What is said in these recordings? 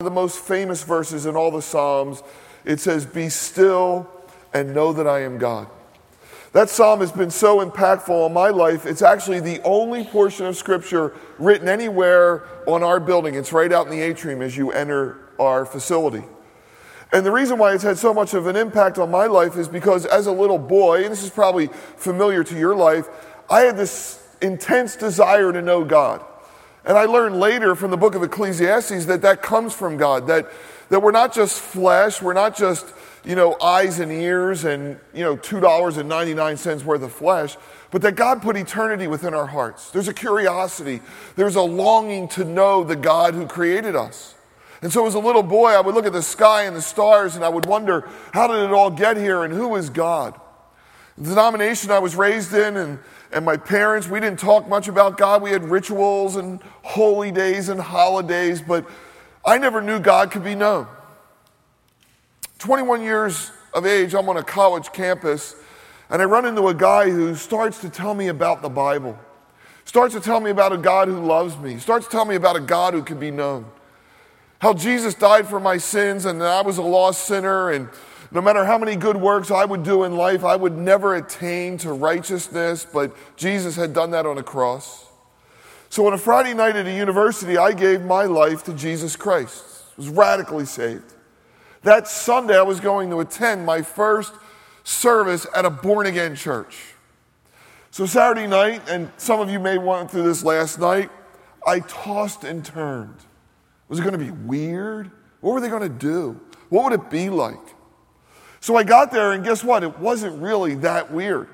the most famous verses in all the Psalms. It says, Be still and know that I am God. That psalm has been so impactful on my life. It's actually the only portion of scripture written anywhere on our building. It's right out in the atrium as you enter our facility. And the reason why it's had so much of an impact on my life is because as a little boy, and this is probably familiar to your life, I had this intense desire to know God. And I learned later from the book of Ecclesiastes that that comes from God, that, that we're not just flesh, we're not just, you know, eyes and ears and, you know, $2.99 worth of flesh, but that God put eternity within our hearts. There's a curiosity, there's a longing to know the God who created us. And so as a little boy, I would look at the sky and the stars and I would wonder, how did it all get here and who is God? The denomination I was raised in and and my parents, we didn't talk much about God. We had rituals and holy days and holidays, but I never knew God could be known. 21 years of age, I'm on a college campus, and I run into a guy who starts to tell me about the Bible, starts to tell me about a God who loves me, starts to tell me about a God who can be known. How Jesus died for my sins, and I was a lost sinner, and no matter how many good works I would do in life, I would never attain to righteousness, but Jesus had done that on a cross. So on a Friday night at a university, I gave my life to Jesus Christ. I was radically saved. That Sunday, I was going to attend my first service at a born again church. So Saturday night, and some of you may went through this last night, I tossed and turned. Was it going to be weird? What were they going to do? What would it be like? So I got there, and guess what? It wasn't really that weird.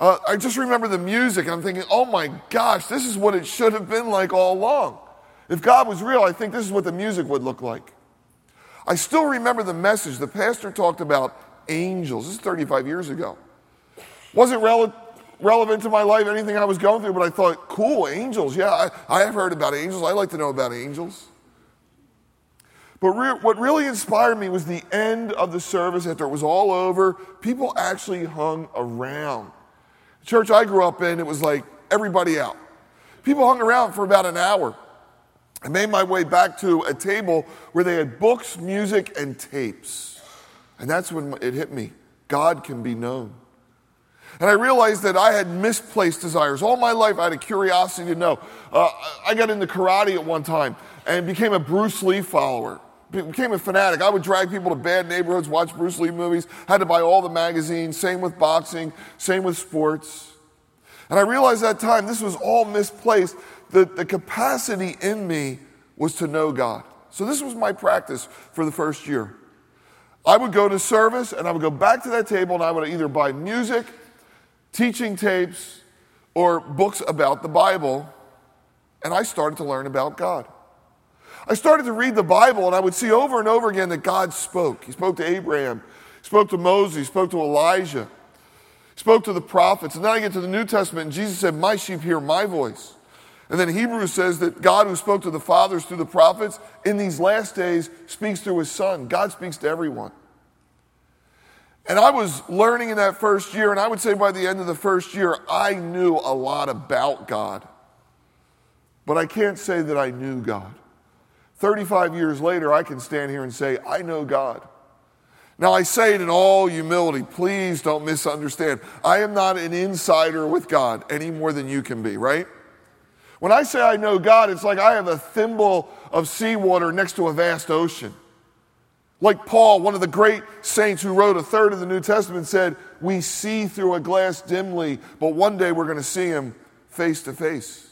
Uh, I just remember the music, and I'm thinking, oh my gosh, this is what it should have been like all along. If God was real, I think this is what the music would look like. I still remember the message. The pastor talked about angels. This is 35 years ago. Wasn't rele- relevant to my life, anything I was going through, but I thought, cool, angels. Yeah, I, I have heard about angels. I like to know about angels. But re- what really inspired me was the end of the service after it was all over. People actually hung around. The church I grew up in, it was like everybody out. People hung around for about an hour. I made my way back to a table where they had books, music, and tapes. And that's when it hit me God can be known. And I realized that I had misplaced desires. All my life, I had a curiosity to know. Uh, I got into karate at one time and became a Bruce Lee follower became a fanatic. I would drag people to bad neighborhoods, watch Bruce Lee movies, had to buy all the magazines, same with boxing, same with sports. And I realized that time this was all misplaced. The, the capacity in me was to know God. So this was my practice for the first year. I would go to service and I would go back to that table and I would either buy music, teaching tapes, or books about the Bible. And I started to learn about God. I started to read the Bible and I would see over and over again that God spoke. He spoke to Abraham, he spoke to Moses, he spoke to Elijah, he spoke to the prophets. And then I get to the New Testament and Jesus said, My sheep hear my voice. And then Hebrews says that God, who spoke to the fathers through the prophets, in these last days speaks through his son. God speaks to everyone. And I was learning in that first year, and I would say by the end of the first year, I knew a lot about God. But I can't say that I knew God. 35 years later, I can stand here and say, I know God. Now, I say it in all humility. Please don't misunderstand. I am not an insider with God any more than you can be, right? When I say I know God, it's like I have a thimble of seawater next to a vast ocean. Like Paul, one of the great saints who wrote a third of the New Testament, said, We see through a glass dimly, but one day we're going to see him face to face.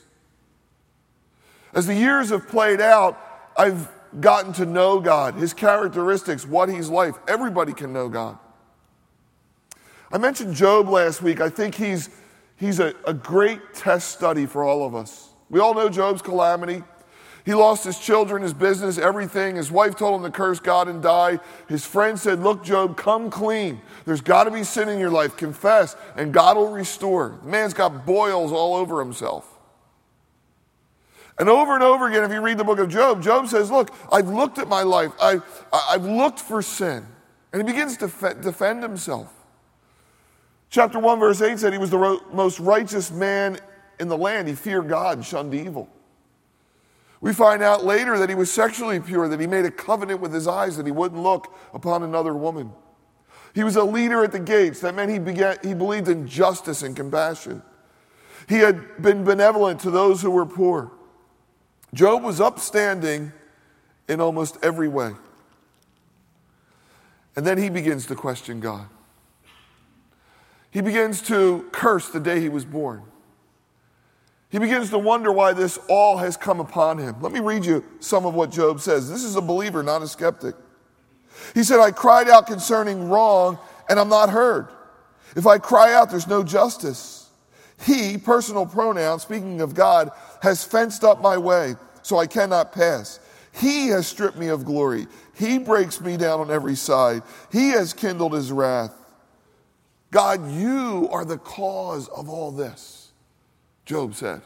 As the years have played out, I've gotten to know God, His characteristics, what He's like. Everybody can know God. I mentioned Job last week. I think he's, he's a, a great test study for all of us. We all know Job's calamity. He lost his children, his business, everything. His wife told him to curse God and die. His friend said, Look, Job, come clean. There's got to be sin in your life. Confess, and God will restore. The man's got boils all over himself. And over and over again, if you read the book of Job, Job says, Look, I've looked at my life, I've, I've looked for sin. And he begins to defend himself. Chapter 1, verse 8 said he was the most righteous man in the land. He feared God and shunned evil. We find out later that he was sexually pure, that he made a covenant with his eyes that he wouldn't look upon another woman. He was a leader at the gates. That meant he, began, he believed in justice and compassion. He had been benevolent to those who were poor. Job was upstanding in almost every way. And then he begins to question God. He begins to curse the day he was born. He begins to wonder why this all has come upon him. Let me read you some of what Job says. This is a believer, not a skeptic. He said, I cried out concerning wrong, and I'm not heard. If I cry out, there's no justice. He, personal pronoun, speaking of God, has fenced up my way, so I cannot pass. He has stripped me of glory. He breaks me down on every side. He has kindled his wrath. God, you are the cause of all this. Job said.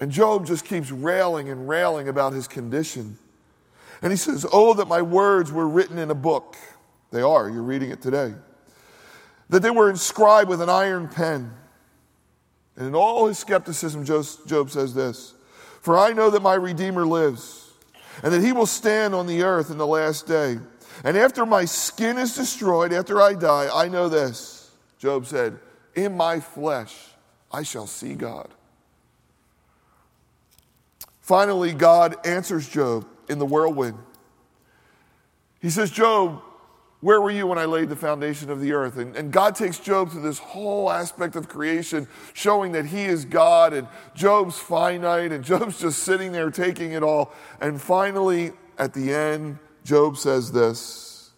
And Job just keeps railing and railing about his condition. And he says, Oh, that my words were written in a book. They are, you're reading it today. That they were inscribed with an iron pen. And in all his skepticism, Job says this For I know that my Redeemer lives, and that he will stand on the earth in the last day. And after my skin is destroyed, after I die, I know this. Job said, in my flesh I shall see God. Finally, God answers Job in the whirlwind. He says, Job, where were you when I laid the foundation of the earth? And, and, God takes Job through this whole aspect of creation, showing that he is God and Job's finite, and Job's just sitting there taking it all. And finally, at the end, Job says this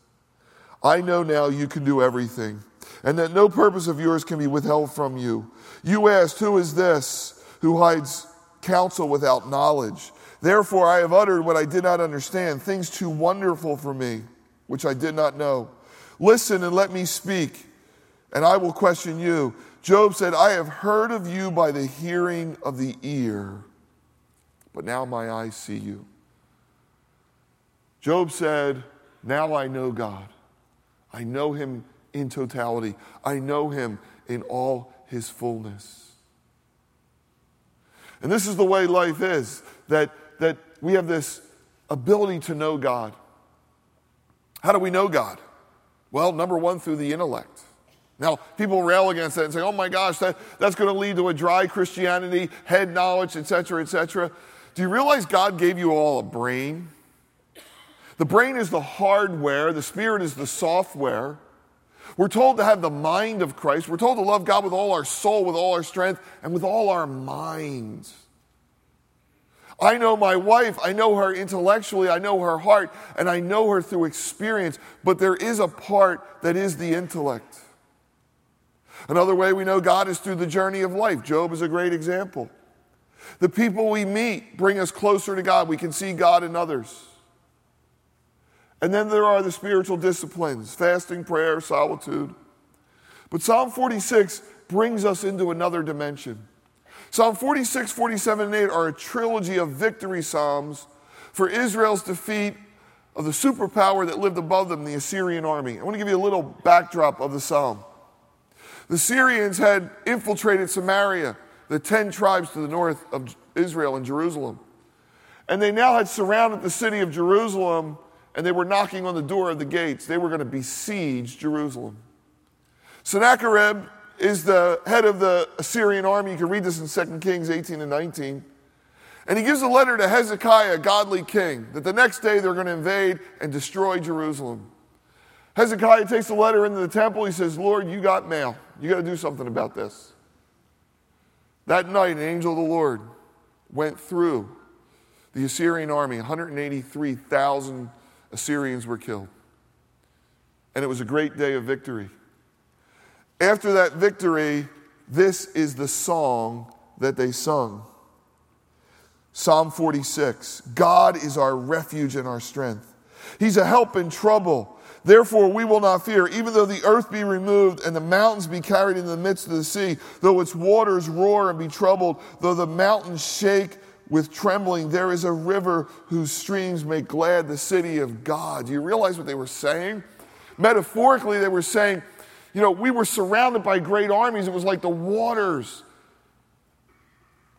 I know now you can do everything and that no purpose of yours can be withheld from you. You asked, Who is this who hides counsel without knowledge? Therefore, I have uttered what I did not understand, things too wonderful for me, which I did not know. Listen and let me speak, and I will question you. Job said, I have heard of you by the hearing of the ear, but now my eyes see you. Job said, Now I know God. I know him in totality. I know him in all his fullness. And this is the way life is that, that we have this ability to know God. How do we know God? Well, number one, through the intellect. Now, people rail against that and say, oh my gosh, that, that's going to lead to a dry Christianity, head knowledge, etc., etc. Do you realize God gave you all a brain? The brain is the hardware, the spirit is the software. We're told to have the mind of Christ. We're told to love God with all our soul, with all our strength, and with all our minds. I know my wife, I know her intellectually, I know her heart, and I know her through experience, but there is a part that is the intellect. Another way we know God is through the journey of life. Job is a great example. The people we meet bring us closer to God. We can see God in others. And then there are the spiritual disciplines fasting, prayer, solitude. But Psalm 46 brings us into another dimension. Psalm 46, 47, and 8 are a trilogy of victory psalms for Israel's defeat of the superpower that lived above them, the Assyrian army. I want to give you a little backdrop of the psalm. The Syrians had infiltrated Samaria, the 10 tribes to the north of Israel and Jerusalem. And they now had surrounded the city of Jerusalem and they were knocking on the door of the gates. They were going to besiege Jerusalem. Sennacherib is the head of the Assyrian army. You can read this in 2 Kings 18 and 19. And he gives a letter to Hezekiah, a godly king, that the next day they're going to invade and destroy Jerusalem. Hezekiah takes the letter into the temple. He says, Lord, you got mail. You got to do something about this. That night, an angel of the Lord went through the Assyrian army, 183,000 Assyrians were killed. And it was a great day of victory. After that victory, this is the song that they sung Psalm 46 God is our refuge and our strength. He's a help in trouble. Therefore, we will not fear, even though the earth be removed and the mountains be carried in the midst of the sea, though its waters roar and be troubled, though the mountains shake with trembling, there is a river whose streams make glad the city of God. Do you realize what they were saying? Metaphorically, they were saying, you know, we were surrounded by great armies. It was like the waters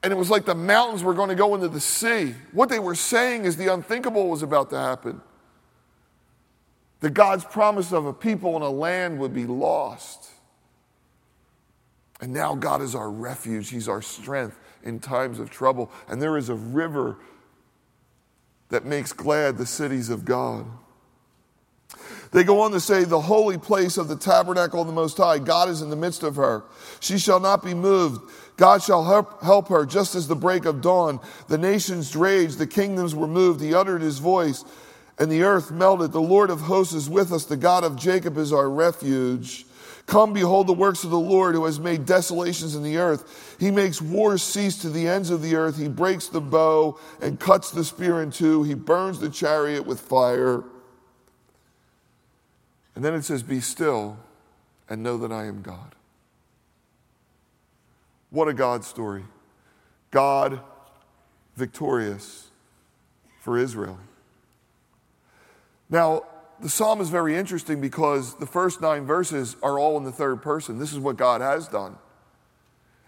and it was like the mountains were going to go into the sea. What they were saying is the unthinkable was about to happen. That God's promise of a people and a land would be lost. And now God is our refuge, He's our strength in times of trouble. And there is a river that makes glad the cities of God. They go on to say, The holy place of the tabernacle of the Most High, God is in the midst of her. She shall not be moved. God shall help, help her just as the break of dawn. The nations raged, the kingdoms were moved. He uttered his voice, and the earth melted. The Lord of hosts is with us. The God of Jacob is our refuge. Come, behold the works of the Lord who has made desolations in the earth. He makes wars cease to the ends of the earth. He breaks the bow and cuts the spear in two. He burns the chariot with fire. And then it says, Be still and know that I am God. What a God story. God victorious for Israel. Now, the psalm is very interesting because the first nine verses are all in the third person. This is what God has done.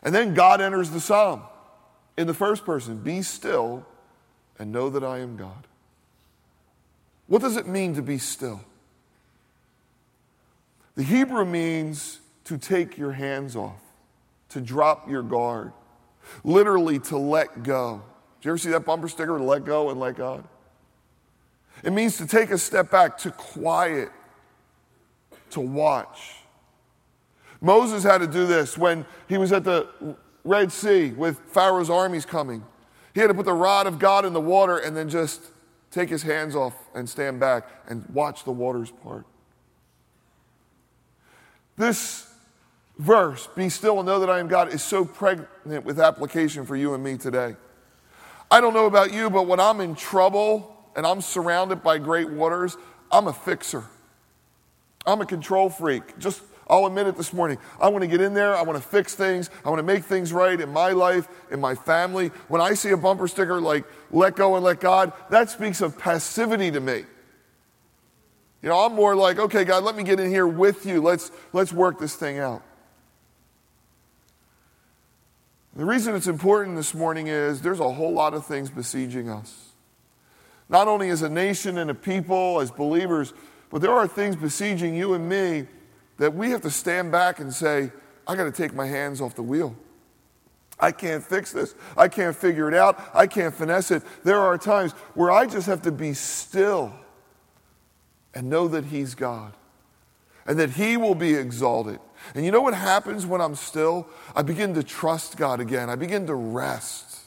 And then God enters the psalm in the first person Be still and know that I am God. What does it mean to be still? The Hebrew means to take your hands off, to drop your guard, literally to let go. Did you ever see that bumper sticker, let go and let God? It means to take a step back, to quiet, to watch. Moses had to do this when he was at the Red Sea with Pharaoh's armies coming. He had to put the rod of God in the water and then just take his hands off and stand back and watch the waters part. This verse, be still and know that I am God, is so pregnant with application for you and me today. I don't know about you, but when I'm in trouble, and I'm surrounded by great waters, I'm a fixer. I'm a control freak. Just, I'll admit it this morning. I want to get in there. I want to fix things. I want to make things right in my life, in my family. When I see a bumper sticker like, let go and let God, that speaks of passivity to me. You know, I'm more like, okay, God, let me get in here with you. Let's, let's work this thing out. The reason it's important this morning is there's a whole lot of things besieging us not only as a nation and a people, as believers, but there are things besieging you and me that we have to stand back and say, I got to take my hands off the wheel. I can't fix this. I can't figure it out. I can't finesse it. There are times where I just have to be still and know that He's God and that He will be exalted. And you know what happens when I'm still? I begin to trust God again, I begin to rest.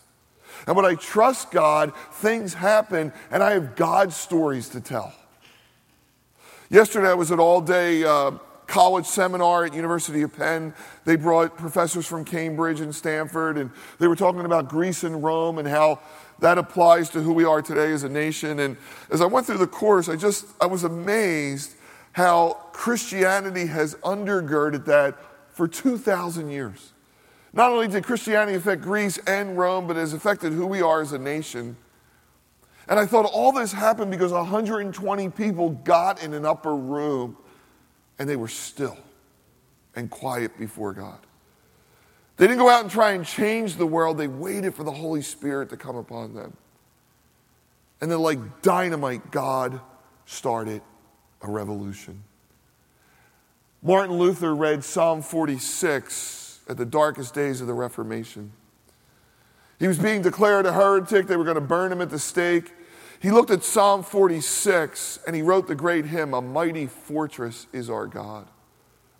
And when I trust God, things happen, and I have God's stories to tell. Yesterday, I was at all day uh, college seminar at University of Penn. They brought professors from Cambridge and Stanford, and they were talking about Greece and Rome and how that applies to who we are today as a nation. And as I went through the course, I just I was amazed how Christianity has undergirded that for 2,000 years. Not only did Christianity affect Greece and Rome, but it has affected who we are as a nation. And I thought all this happened because 120 people got in an upper room and they were still and quiet before God. They didn't go out and try and change the world, they waited for the Holy Spirit to come upon them. And then, like dynamite, God started a revolution. Martin Luther read Psalm 46 at the darkest days of the Reformation. He was being declared a heretic. They were going to burn him at the stake. He looked at Psalm 46 and he wrote the great hymn, A Mighty Fortress is Our God,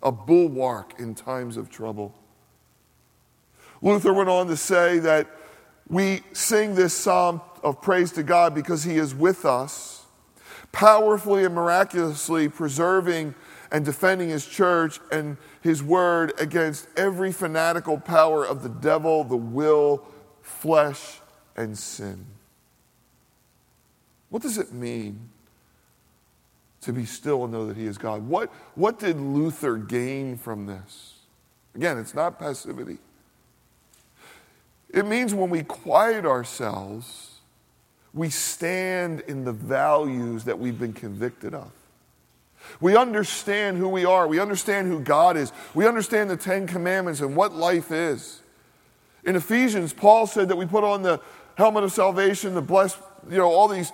a bulwark in times of trouble. Luther went on to say that we sing this psalm of praise to God because he is with us, powerfully and miraculously preserving and defending his church and his word against every fanatical power of the devil, the will, flesh, and sin. What does it mean to be still and know that he is God? What, what did Luther gain from this? Again, it's not passivity. It means when we quiet ourselves, we stand in the values that we've been convicted of. We understand who we are. We understand who God is. We understand the Ten Commandments and what life is. In Ephesians, Paul said that we put on the helmet of salvation, the blessed, you know, all these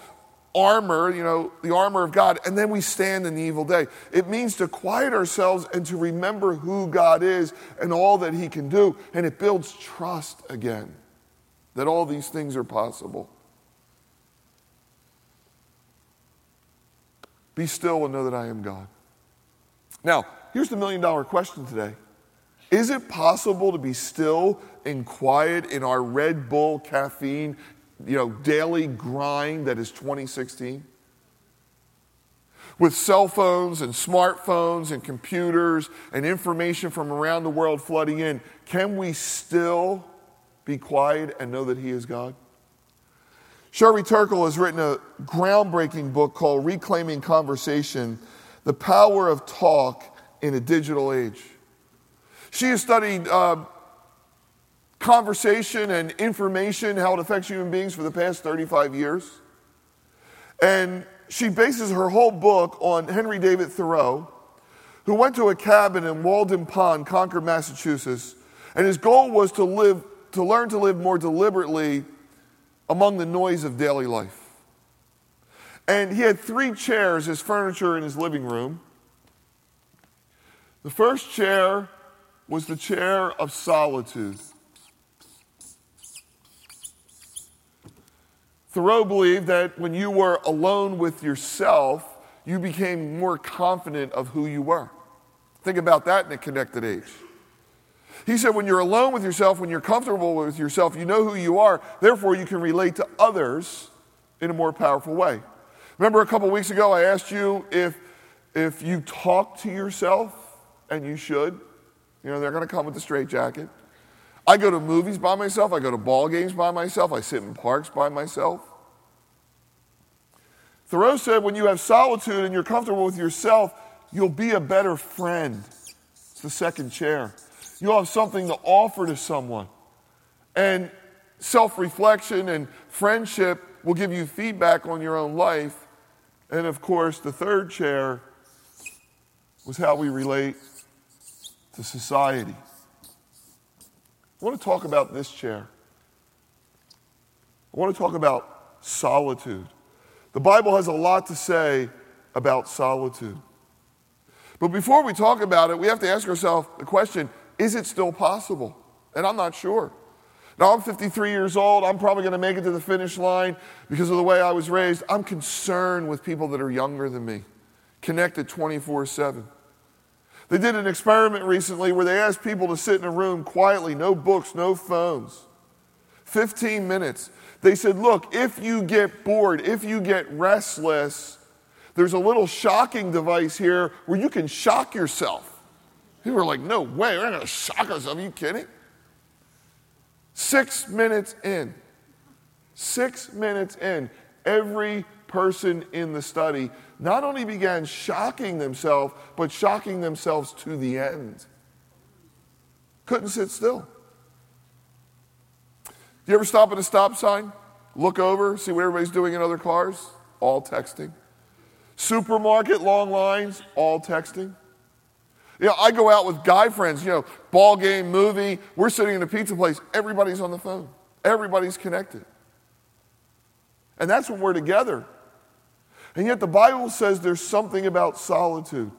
armor, you know, the armor of God, and then we stand in the evil day. It means to quiet ourselves and to remember who God is and all that He can do. And it builds trust again that all these things are possible. Be still and know that I am God. Now, here's the million dollar question today Is it possible to be still and quiet in our Red Bull caffeine you know, daily grind that is 2016? With cell phones and smartphones and computers and information from around the world flooding in, can we still be quiet and know that He is God? Sherry Turkle has written a groundbreaking book called Reclaiming Conversation The Power of Talk in a Digital Age. She has studied uh, conversation and information, how it affects human beings for the past 35 years. And she bases her whole book on Henry David Thoreau, who went to a cabin in Walden Pond, Concord, Massachusetts, and his goal was to live, to learn to live more deliberately among the noise of daily life. And he had three chairs as furniture in his living room. The first chair was the chair of solitude. Thoreau believed that when you were alone with yourself, you became more confident of who you were. Think about that in a connected age. He said, when you're alone with yourself, when you're comfortable with yourself, you know who you are, therefore, you can relate to others in a more powerful way. Remember a couple weeks ago, I asked you if, if you talk to yourself, and you should. You know, they're going to come with a straitjacket. I go to movies by myself. I go to ball games by myself. I sit in parks by myself. Thoreau said, when you have solitude and you're comfortable with yourself, you'll be a better friend. It's the second chair. You'll have something to offer to someone. And self reflection and friendship will give you feedback on your own life. And of course, the third chair was how we relate to society. I want to talk about this chair. I want to talk about solitude. The Bible has a lot to say about solitude. But before we talk about it, we have to ask ourselves the question is it still possible? And I'm not sure. Now, I'm 53 years old. I'm probably going to make it to the finish line because of the way I was raised. I'm concerned with people that are younger than me, connected 24 7. They did an experiment recently where they asked people to sit in a room quietly, no books, no phones. 15 minutes. They said, Look, if you get bored, if you get restless, there's a little shocking device here where you can shock yourself. People were like, No way, we're not going to shock ourselves. Are you kidding? Six minutes in, six minutes in, every person in the study not only began shocking themselves, but shocking themselves to the end. Couldn't sit still. Do you ever stop at a stop sign, look over, see what everybody's doing in other cars? All texting. Supermarket, long lines, all texting. You know, I go out with guy friends, you know, ball game, movie, we're sitting in a pizza place, everybody's on the phone. Everybody's connected. And that's when we're together. And yet the Bible says there's something about solitude.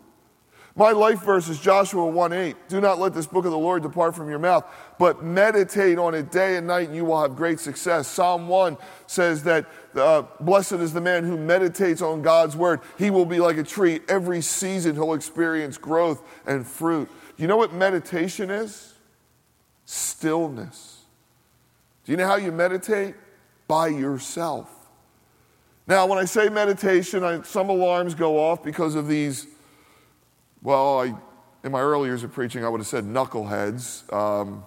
My life verse is Joshua 1 8. Do not let this book of the Lord depart from your mouth, but meditate on it day and night, and you will have great success. Psalm 1 says that uh, blessed is the man who meditates on God's word. He will be like a tree. Every season, he'll experience growth and fruit. You know what meditation is? Stillness. Do you know how you meditate? By yourself. Now, when I say meditation, I, some alarms go off because of these, well, I, in my early years of preaching, I would have said knuckleheads. Um,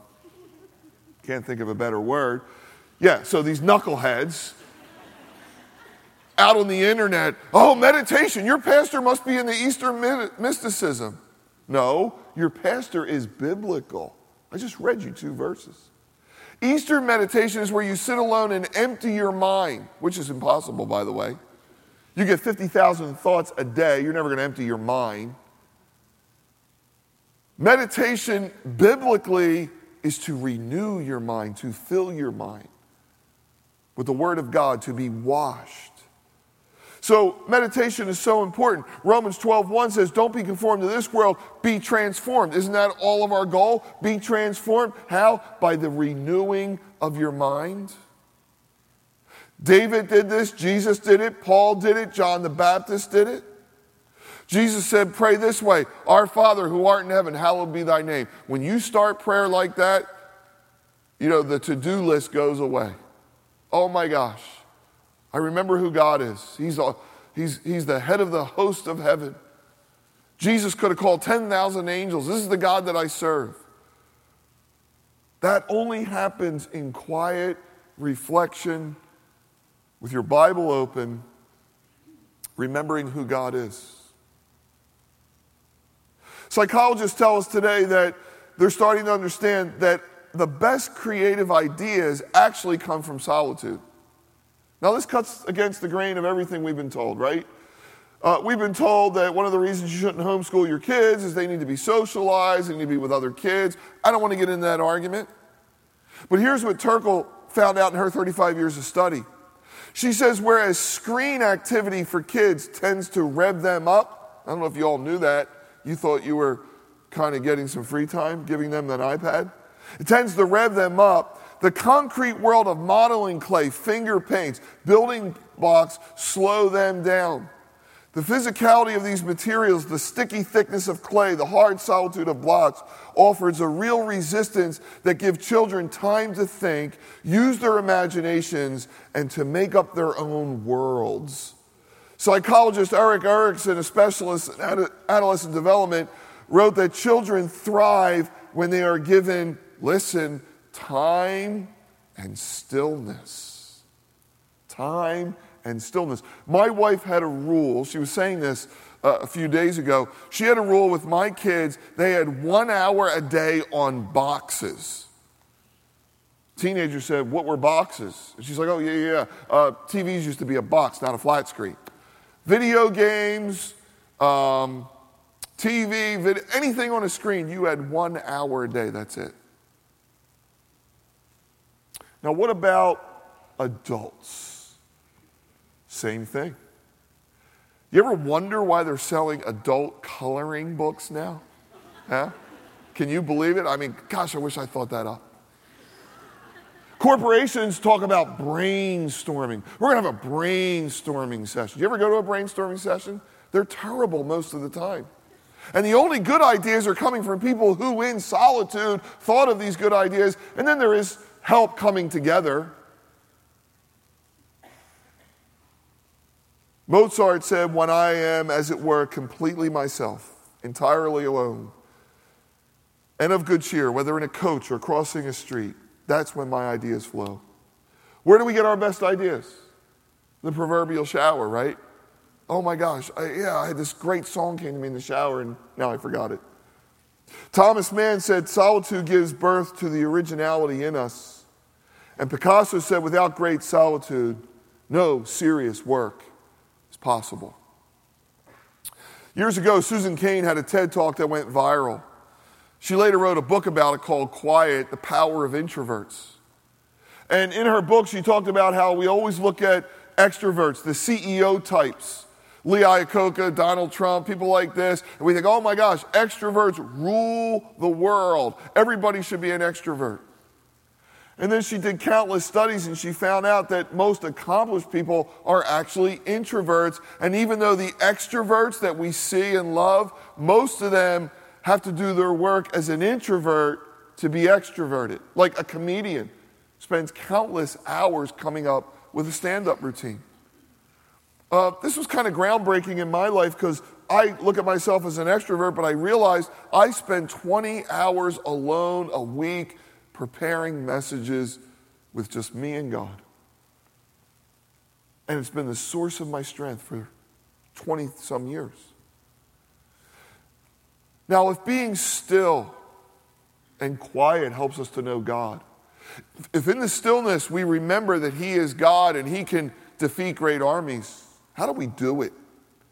can't think of a better word. Yeah, so these knuckleheads out on the internet, oh, meditation, your pastor must be in the Eastern mysticism. No, your pastor is biblical. I just read you two verses. Eastern meditation is where you sit alone and empty your mind, which is impossible, by the way. You get 50,000 thoughts a day, you're never going to empty your mind. Meditation, biblically, is to renew your mind, to fill your mind with the Word of God, to be washed. So meditation is so important. Romans 12, says, Don't be conformed to this world, be transformed. Isn't that all of our goal? Be transformed. How? By the renewing of your mind. David did this, Jesus did it, Paul did it, John the Baptist did it. Jesus said, Pray this way Our Father who art in heaven, hallowed be thy name. When you start prayer like that, you know, the to do list goes away. Oh my gosh. I remember who God is. He's, a, he's, he's the head of the host of heaven. Jesus could have called 10,000 angels. This is the God that I serve. That only happens in quiet reflection with your Bible open, remembering who God is. Psychologists tell us today that they're starting to understand that the best creative ideas actually come from solitude. Now, this cuts against the grain of everything we've been told, right? Uh, we've been told that one of the reasons you shouldn't homeschool your kids is they need to be socialized, they need to be with other kids. I don't want to get into that argument. But here's what Turkle found out in her 35 years of study. She says, whereas screen activity for kids tends to rev them up, I don't know if you all knew that. You thought you were kind of getting some free time, giving them an iPad. It tends to rev them up. The concrete world of modeling clay, finger paints, building blocks slow them down. The physicality of these materials, the sticky thickness of clay, the hard solitude of blocks, offers a real resistance that gives children time to think, use their imaginations, and to make up their own worlds. Psychologist Erik Erikson, a specialist in adolescent development, wrote that children thrive when they are given, listen, time and stillness. Time and stillness. My wife had a rule, she was saying this uh, a few days ago. She had a rule with my kids, they had one hour a day on boxes. Teenager said, What were boxes? And she's like, Oh, yeah, yeah. Uh, TVs used to be a box, not a flat screen. Video games, um, TV, video, anything on a screen, you had one hour a day. That's it. Now, what about adults? Same thing. You ever wonder why they're selling adult coloring books now? Huh? Can you believe it? I mean, gosh, I wish I thought that up. Corporations talk about brainstorming. We're going to have a brainstorming session. Do you ever go to a brainstorming session? They're terrible most of the time. And the only good ideas are coming from people who, in solitude, thought of these good ideas. And then there is help coming together. Mozart said, When I am, as it were, completely myself, entirely alone, and of good cheer, whether in a coach or crossing a street, that's when my ideas flow. Where do we get our best ideas? The proverbial shower, right? Oh my gosh, I, yeah, I had this great song came to me in the shower and now I forgot it. Thomas Mann said, Solitude gives birth to the originality in us. And Picasso said, without great solitude, no serious work is possible. Years ago, Susan Cain had a TED talk that went viral. She later wrote a book about it called Quiet The Power of Introverts. And in her book, she talked about how we always look at extroverts, the CEO types, Lee Iacocca, Donald Trump, people like this, and we think, oh my gosh, extroverts rule the world. Everybody should be an extrovert. And then she did countless studies and she found out that most accomplished people are actually introverts. And even though the extroverts that we see and love, most of them have to do their work as an introvert to be extroverted. Like a comedian spends countless hours coming up with a stand up routine. Uh, this was kind of groundbreaking in my life because I look at myself as an extrovert, but I realized I spend 20 hours alone a week preparing messages with just me and God. And it's been the source of my strength for 20 some years. Now, if being still and quiet helps us to know God, if in the stillness we remember that He is God and He can defeat great armies, how do we do it?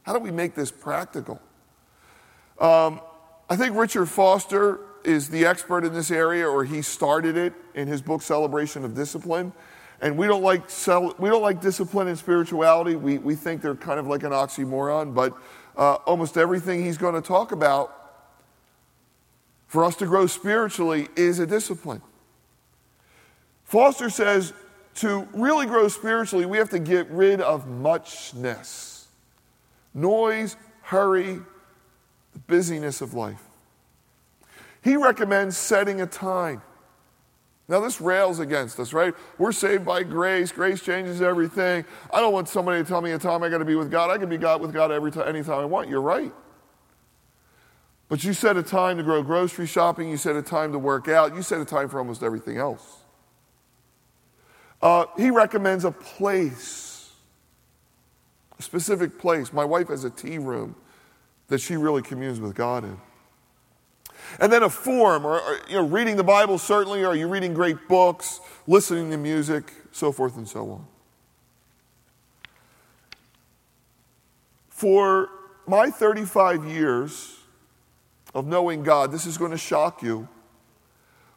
How do we make this practical? Um, I think Richard Foster is the expert in this area, or he started it in his book Celebration of Discipline. And we don't like cel- we don't like discipline and spirituality. We, we think they're kind of like an oxymoron, but uh, almost everything he's going to talk about for us to grow spiritually is a discipline. Foster says to really grow spiritually, we have to get rid of muchness, noise, hurry, the busyness of life. He recommends setting a time. Now, this rails against us, right? We're saved by grace. Grace changes everything. I don't want somebody to tell me a time I got to be with God. I can be God with God every time, anytime I want. You're right. But you set a time to go grocery shopping. You set a time to work out. You set a time for almost everything else. Uh, he recommends a place, a specific place. My wife has a tea room that she really communes with God in. And then a form, or, or, you know, reading the Bible certainly, or are you reading great books, listening to music, so forth and so on. For my 35 years of knowing God, this is going to shock you.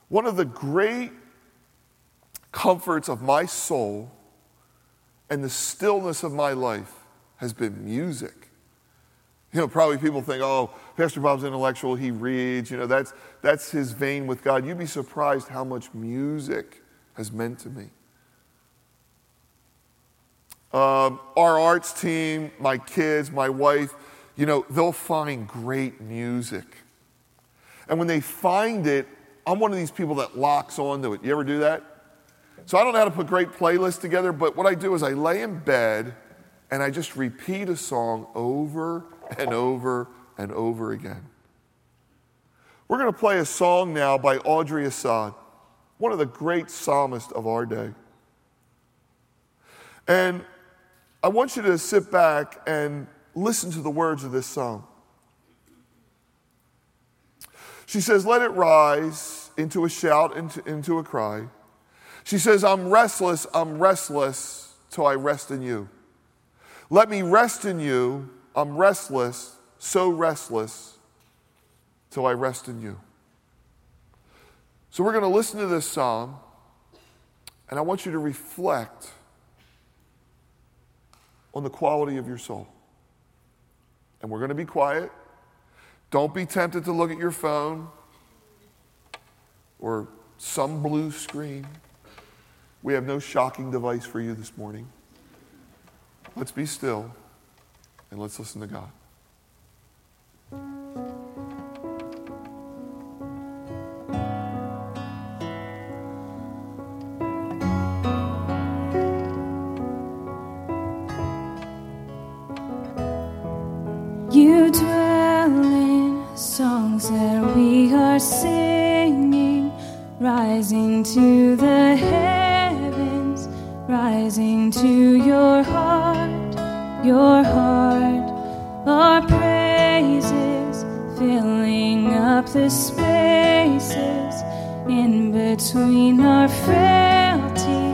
One of the great comforts of my soul and the stillness of my life has been music. You know, probably people think, oh, Pastor Bob's intellectual, he reads, you know, that's, that's his vein with God. You'd be surprised how much music has meant to me. Um, our arts team, my kids, my wife, you know, they'll find great music. And when they find it, I'm one of these people that locks onto it. You ever do that? So I don't know how to put great playlists together, but what I do is I lay in bed and I just repeat a song over and over and over again. We're going to play a song now by Audrey Assad, one of the great psalmists of our day. And I want you to sit back and listen to the words of this song. She says, Let it rise into a shout, into, into a cry. She says, I'm restless, I'm restless till I rest in you. Let me rest in you I'm restless, so restless, till I rest in you. So we're going to listen to this psalm, and I want you to reflect on the quality of your soul. And we're going to be quiet. Don't be tempted to look at your phone or some blue screen. We have no shocking device for you this morning. Let's be still and let's listen to God. You dwell in songs that we are singing, rising to the heavens, rising to your heart, your heart. Our praises filling up the spaces in between our frailty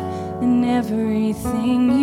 and everything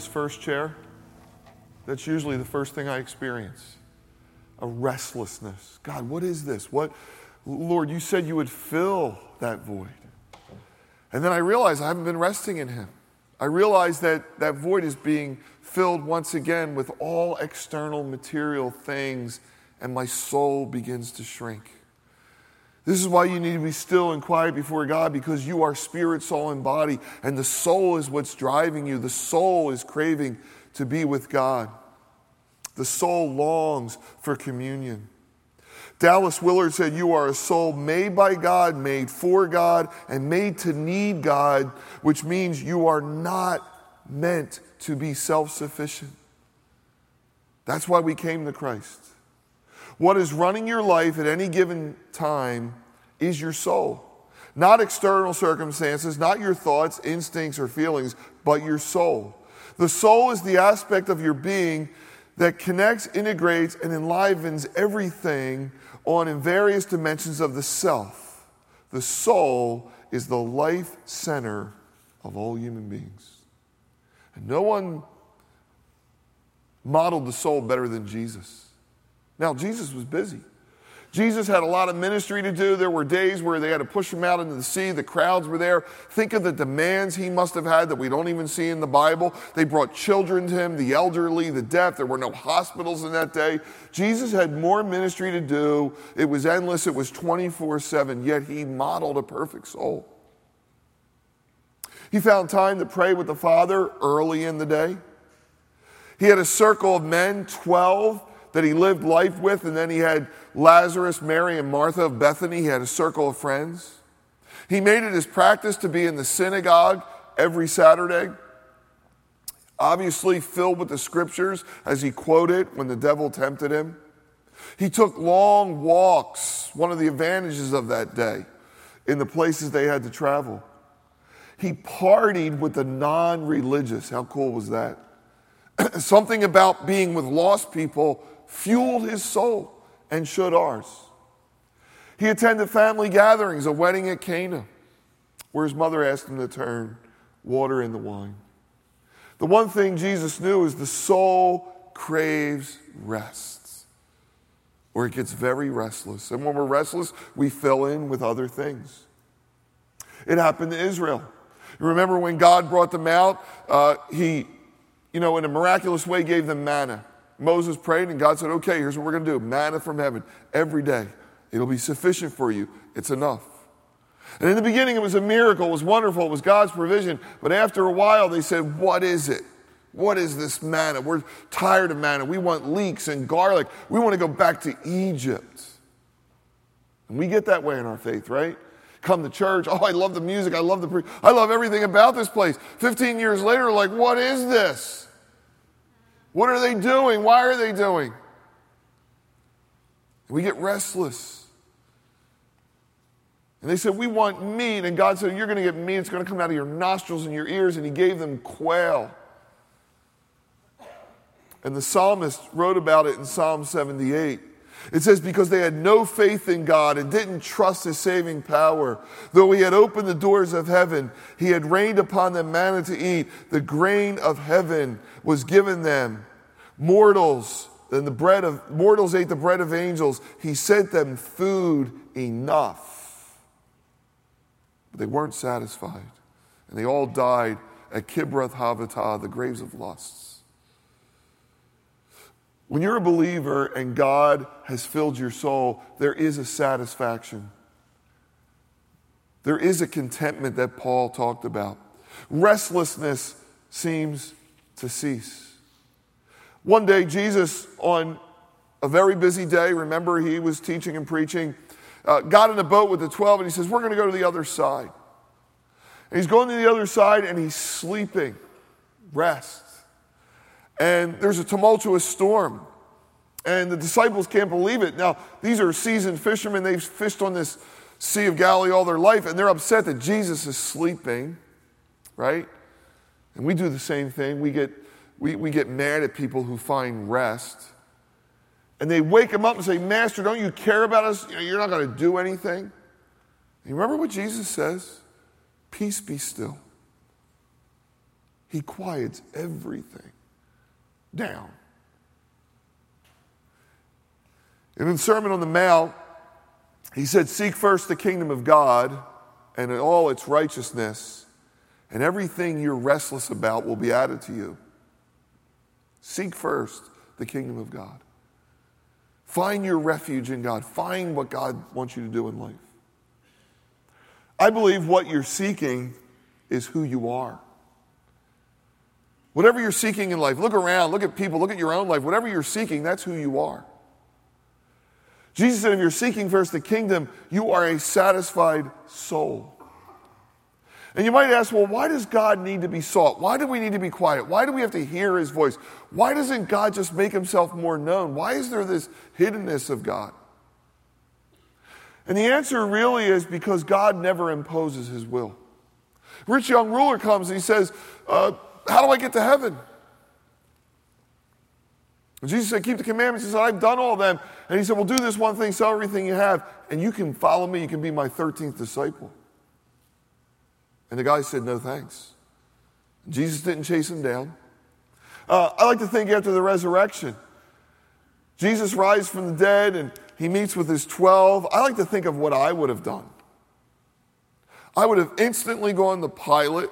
this first chair, that's usually the first thing I experience a restlessness. God, what is this? What, Lord, you said you would fill that void. And then I realize I haven't been resting in Him. I realize that that void is being filled once again with all external material things, and my soul begins to shrink. This is why you need to be still and quiet before God because you are spirit, soul, and body, and the soul is what's driving you. The soul is craving to be with God. The soul longs for communion. Dallas Willard said, You are a soul made by God, made for God, and made to need God, which means you are not meant to be self sufficient. That's why we came to Christ. What is running your life at any given time is your soul. Not external circumstances, not your thoughts, instincts, or feelings, but your soul. The soul is the aspect of your being that connects, integrates, and enlivens everything on in various dimensions of the self. The soul is the life center of all human beings. And no one modeled the soul better than Jesus. Now, Jesus was busy. Jesus had a lot of ministry to do. There were days where they had to push him out into the sea. The crowds were there. Think of the demands he must have had that we don't even see in the Bible. They brought children to him, the elderly, the deaf. There were no hospitals in that day. Jesus had more ministry to do. It was endless, it was 24 7, yet he modeled a perfect soul. He found time to pray with the Father early in the day. He had a circle of men, 12 that he lived life with, and then he had Lazarus, Mary, and Martha of Bethany. He had a circle of friends. He made it his practice to be in the synagogue every Saturday, obviously filled with the scriptures as he quoted when the devil tempted him. He took long walks, one of the advantages of that day, in the places they had to travel. He partied with the non religious. How cool was that? Something about being with lost people fueled his soul and should ours. He attended family gatherings, a wedding at Cana, where his mother asked him to turn water into wine. The one thing Jesus knew is the soul craves rest, or it gets very restless. And when we're restless, we fill in with other things. It happened to Israel. Remember when God brought them out? Uh, he, you know, in a miraculous way gave them manna. Moses prayed, and God said, Okay, here's what we're going to do manna from heaven every day. It'll be sufficient for you. It's enough. And in the beginning, it was a miracle. It was wonderful. It was God's provision. But after a while, they said, What is it? What is this manna? We're tired of manna. We want leeks and garlic. We want to go back to Egypt. And we get that way in our faith, right? Come to church. Oh, I love the music. I love the pre- I love everything about this place. 15 years later, like, what is this? What are they doing? Why are they doing? We get restless. And they said, We want meat. And God said, You're going to get meat. It's going to come out of your nostrils and your ears. And He gave them quail. And the psalmist wrote about it in Psalm 78. It says, Because they had no faith in God and didn't trust His saving power, though He had opened the doors of heaven, He had rained upon them manna to eat, the grain of heaven was given them. Mortals, and the bread of mortals ate the bread of angels. He sent them food enough. But they weren't satisfied. And they all died at Kibroth Hattaavah, the graves of lusts. When you're a believer and God has filled your soul, there is a satisfaction. There is a contentment that Paul talked about. Restlessness seems to cease. One day, Jesus, on a very busy day, remember he was teaching and preaching, uh, got in a boat with the 12 and he says, We're going to go to the other side. And he's going to the other side and he's sleeping, rest. And there's a tumultuous storm. And the disciples can't believe it. Now, these are seasoned fishermen. They've fished on this Sea of Galilee all their life, and they're upset that Jesus is sleeping, right? And we do the same thing. We get we, we get mad at people who find rest. And they wake him up and say, Master, don't you care about us? You're not going to do anything. And you remember what Jesus says? Peace be still. He quiets everything down. In the Sermon on the Mount, he said, Seek first the kingdom of God and all its righteousness, and everything you're restless about will be added to you. Seek first the kingdom of God. Find your refuge in God. Find what God wants you to do in life. I believe what you're seeking is who you are. Whatever you're seeking in life, look around, look at people, look at your own life. Whatever you're seeking, that's who you are. Jesus said, if you're seeking first the kingdom, you are a satisfied soul. And you might ask, well, why does God need to be sought? Why do we need to be quiet? Why do we have to hear his voice? Why doesn't God just make himself more known? Why is there this hiddenness of God? And the answer really is because God never imposes his will. Rich young ruler comes and he says, uh, How do I get to heaven? And Jesus said, Keep the commandments. He said, I've done all of them. And he said, Well, do this one thing, sell everything you have, and you can follow me. You can be my 13th disciple. And the guy said, No thanks. Jesus didn't chase him down. Uh, I like to think after the resurrection, Jesus rises from the dead and he meets with his 12. I like to think of what I would have done. I would have instantly gone to Pilate,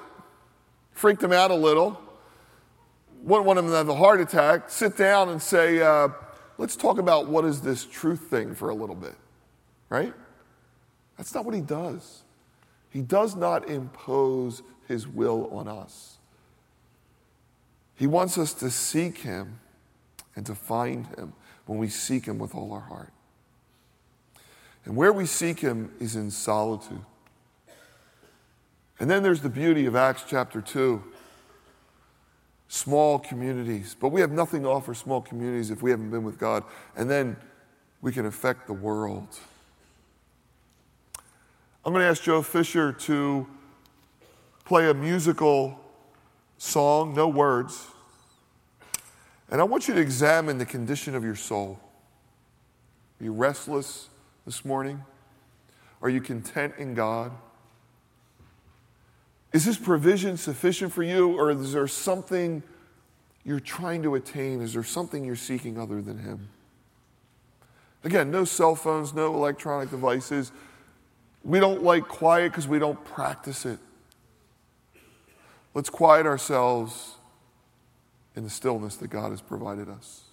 freaked him out a little, wouldn't want him to have a heart attack, sit down and say, uh, let's talk about what is this truth thing for a little bit, right? That's not what he does. He does not impose his will on us. He wants us to seek him and to find him when we seek him with all our heart. And where we seek him is in solitude. And then there's the beauty of Acts chapter 2 small communities. But we have nothing to offer small communities if we haven't been with God. And then we can affect the world. I'm going to ask Joe Fisher to play a musical song, no words. And I want you to examine the condition of your soul. Are you restless this morning? Are you content in God? Is this provision sufficient for you, or is there something you're trying to attain? Is there something you're seeking other than Him? Again, no cell phones, no electronic devices. We don't like quiet because we don't practice it. Let's quiet ourselves in the stillness that God has provided us.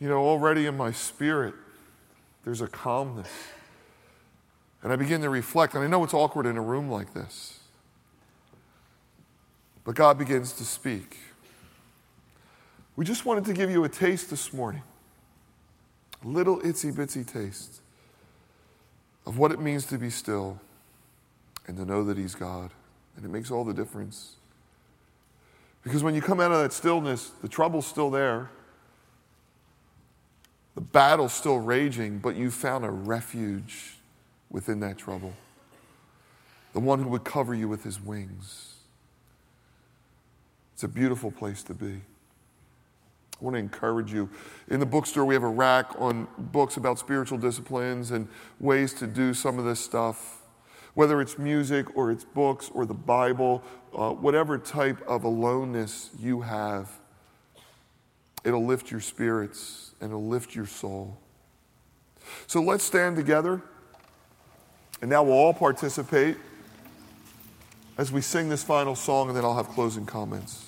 You know, already in my spirit, there's a calmness. And I begin to reflect, and I know it's awkward in a room like this, but God begins to speak. We just wanted to give you a taste this morning, a little itsy bitsy taste of what it means to be still and to know that He's God. And it makes all the difference. Because when you come out of that stillness, the trouble's still there. The battle's still raging, but you found a refuge within that trouble. The one who would cover you with his wings. It's a beautiful place to be. I want to encourage you. In the bookstore, we have a rack on books about spiritual disciplines and ways to do some of this stuff. Whether it's music or it's books or the Bible, uh, whatever type of aloneness you have, it'll lift your spirits and it'll lift your soul. So let's stand together. And now we'll all participate as we sing this final song, and then I'll have closing comments.